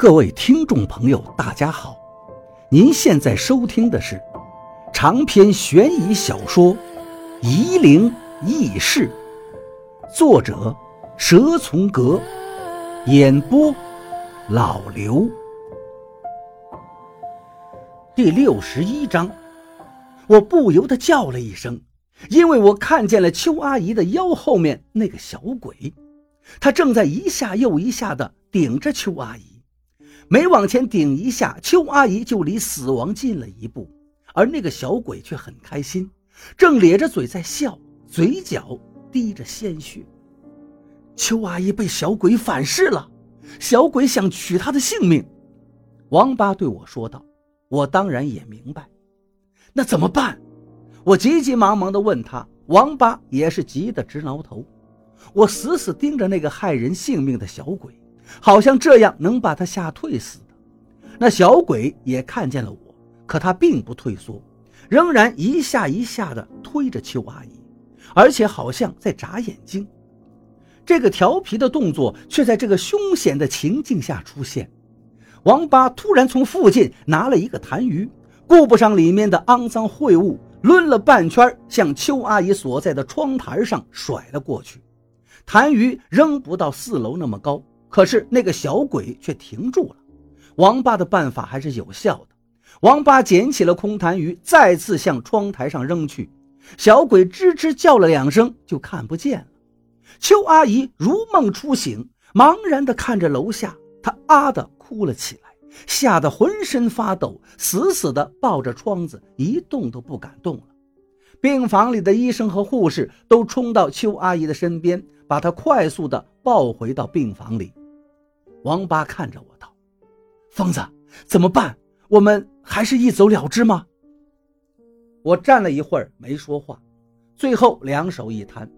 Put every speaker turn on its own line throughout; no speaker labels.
各位听众朋友，大家好！您现在收听的是长篇悬疑小说《夷陵轶事》，作者蛇从阁，演播老刘。第六十一章，我不由得叫了一声，因为我看见了邱阿姨的腰后面那个小鬼，他正在一下又一下的顶着邱阿姨。每往前顶一下，邱阿姨就离死亡近了一步，而那个小鬼却很开心，正咧着嘴在笑，嘴角滴着鲜血。邱阿姨被小鬼反噬了，小鬼想取她的性命。王八对我说道：“我当然也明白，那怎么办？”我急急忙忙地问他。王八也是急得直挠头。我死死盯着那个害人性命的小鬼。好像这样能把他吓退似的。那小鬼也看见了我，可他并不退缩，仍然一下一下地推着邱阿姨，而且好像在眨眼睛。这个调皮的动作却在这个凶险的情境下出现。王八突然从附近拿了一个痰盂，顾不上里面的肮脏秽物，抡了半圈，向邱阿姨所在的窗台上甩了过去。痰盂扔不到四楼那么高。可是那个小鬼却停住了，王八的办法还是有效的。王八捡起了空痰盂，再次向窗台上扔去。小鬼吱吱叫了两声，就看不见了。邱阿姨如梦初醒，茫然地看着楼下，她啊的哭了起来，吓得浑身发抖，死死地抱着窗子，一动都不敢动了。病房里的医生和护士都冲到邱阿姨的身边，把她快速地抱回到病房里。王八看着我道：“疯子，怎么办？我们还是一走了之吗？”我站了一会儿没说话，最后两手一摊：“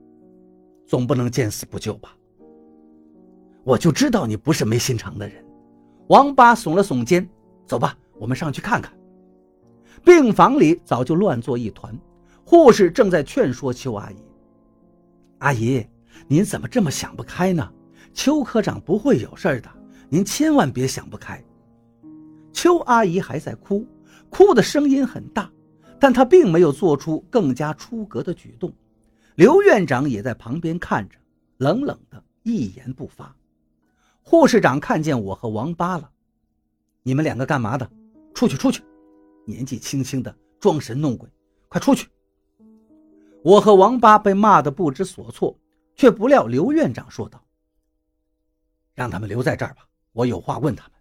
总不能见死不救吧？”我就知道你不是没心肠的人。王八耸了耸肩：“走吧，我们上去看看。”病房里早就乱作一团，护士正在劝说邱阿姨：“阿姨，您怎么这么想不开呢？”邱科长不会有事的，您千万别想不开。邱阿姨还在哭，哭的声音很大，但她并没有做出更加出格的举动。刘院长也在旁边看着，冷冷的一言不发。护士长看见我和王八了，你们两个干嘛的？出去，出去！年纪轻轻的装神弄鬼，快出去！我和王八被骂得不知所措，却不料刘院长说道。让他们留在这儿吧，我有话问他们。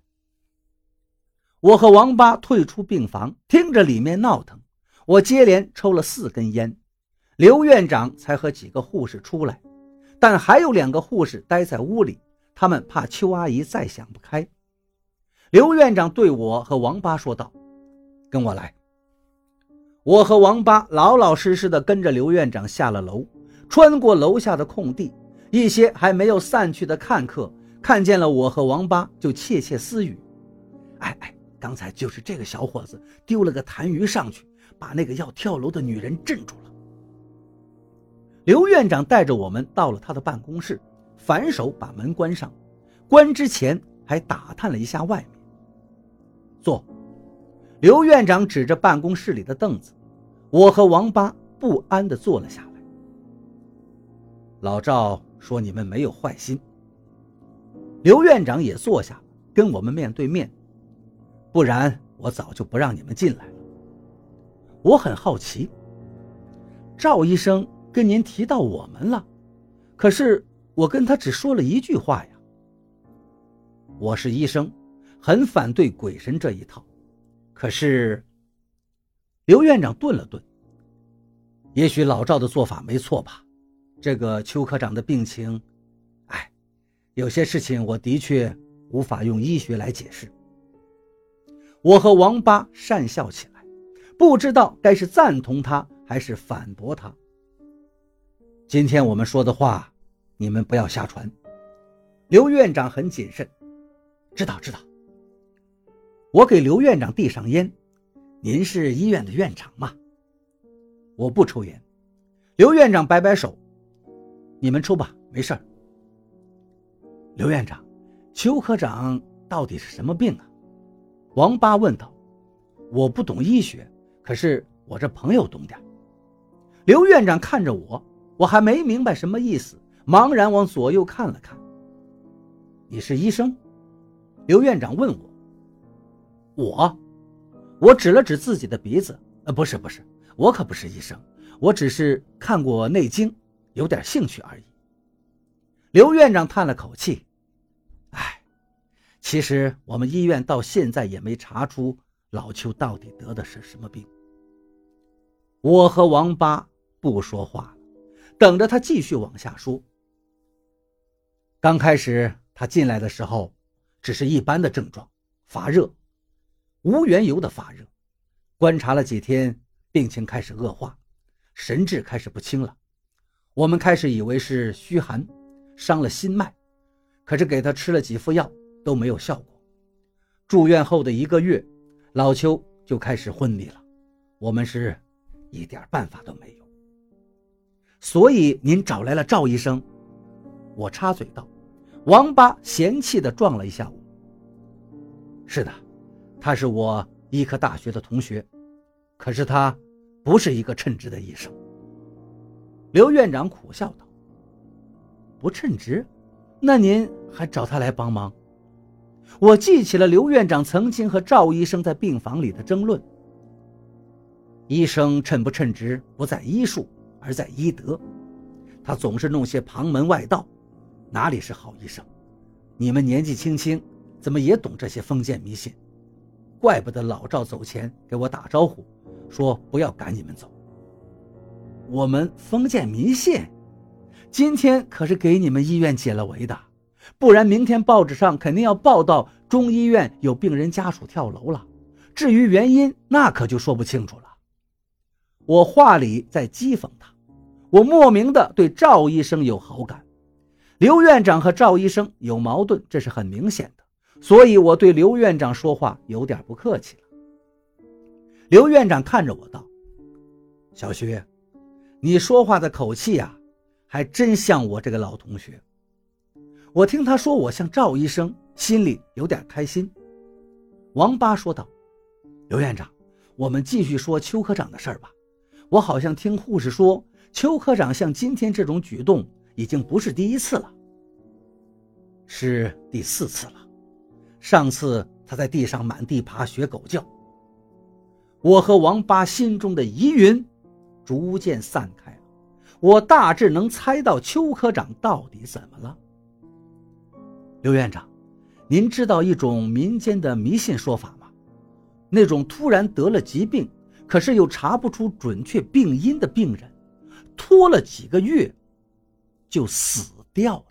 我和王八退出病房，听着里面闹腾，我接连抽了四根烟。刘院长才和几个护士出来，但还有两个护士待在屋里，他们怕邱阿姨再想不开。刘院长对我和王八说道：“跟我来。”我和王八老老实实的跟着刘院长下了楼，穿过楼下的空地，一些还没有散去的看客。看见了我和王八，就窃窃私语：“哎哎，刚才就是这个小伙子丢了个痰盂上去，把那个要跳楼的女人镇住了。”刘院长带着我们到了他的办公室，反手把门关上，关之前还打探了一下外面。坐。刘院长指着办公室里的凳子，我和王八不安地坐了下来。老赵说：“你们没有坏心。”刘院长也坐下，跟我们面对面，不然我早就不让你们进来了。我很好奇，赵医生跟您提到我们了，可是我跟他只说了一句话呀。我是医生，很反对鬼神这一套，可是，刘院长顿了顿，也许老赵的做法没错吧？这个邱科长的病情。有些事情我的确无法用医学来解释。我和王八讪笑起来，不知道该是赞同他还是反驳他。今天我们说的话，你们不要瞎传。刘院长很谨慎，知道知道。我给刘院长递上烟，您是医院的院长嘛？我不抽烟。刘院长摆摆手，你们抽吧，没事儿。刘院长，邱科长到底是什么病啊？王八问道。我不懂医学，可是我这朋友懂点。刘院长看着我，我还没明白什么意思，茫然往左右看了看。你是医生？刘院长问我。我，我指了指自己的鼻子，呃，不是不是，我可不是医生，我只是看过《内经》，有点兴趣而已。刘院长叹了口气，唉，其实我们医院到现在也没查出。老邱到底得的是什么病？我和王八不说话了，等着他继续往下说。刚开始他进来的时候，只是一般的症状，发热，无缘由的发热。观察了几天，病情开始恶化，神志开始不清了。我们开始以为是虚寒，伤了心脉，可是给他吃了几副药都没有效果。住院后的一个月。老邱就开始昏迷了，我们是一点办法都没有。所以您找来了赵医生，我插嘴道。王八嫌弃地撞了一下我。是的，他是我医科大学的同学，可是他不是一个称职的医生。刘院长苦笑道：“不称职，那您还找他来帮忙？”我记起了刘院长曾经和赵医生在病房里的争论。医生称不称职，不在医术，而在医德。他总是弄些旁门外道，哪里是好医生？你们年纪轻轻，怎么也懂这些封建迷信？怪不得老赵走前给我打招呼，说不要赶你们走。我们封建迷信，今天可是给你们医院解了围的。不然，明天报纸上肯定要报道中医院有病人家属跳楼了。至于原因，那可就说不清楚了。我话里在讥讽他，我莫名的对赵医生有好感。刘院长和赵医生有矛盾，这是很明显的，所以我对刘院长说话有点不客气了。刘院长看着我道：“小徐，你说话的口气呀，还真像我这个老同学。”我听他说我像赵医生，心里有点开心。王八说道：“刘院长，我们继续说邱科长的事儿吧。我好像听护士说，邱科长像今天这种举动已经不是第一次了，是第四次了。上次他在地上满地爬学狗叫。我和王八心中的疑云逐渐散开，我大致能猜到邱科长到底怎么了。”刘院长，您知道一种民间的迷信说法吗？那种突然得了疾病，可是又查不出准确病因的病人，拖了几个月就死掉了。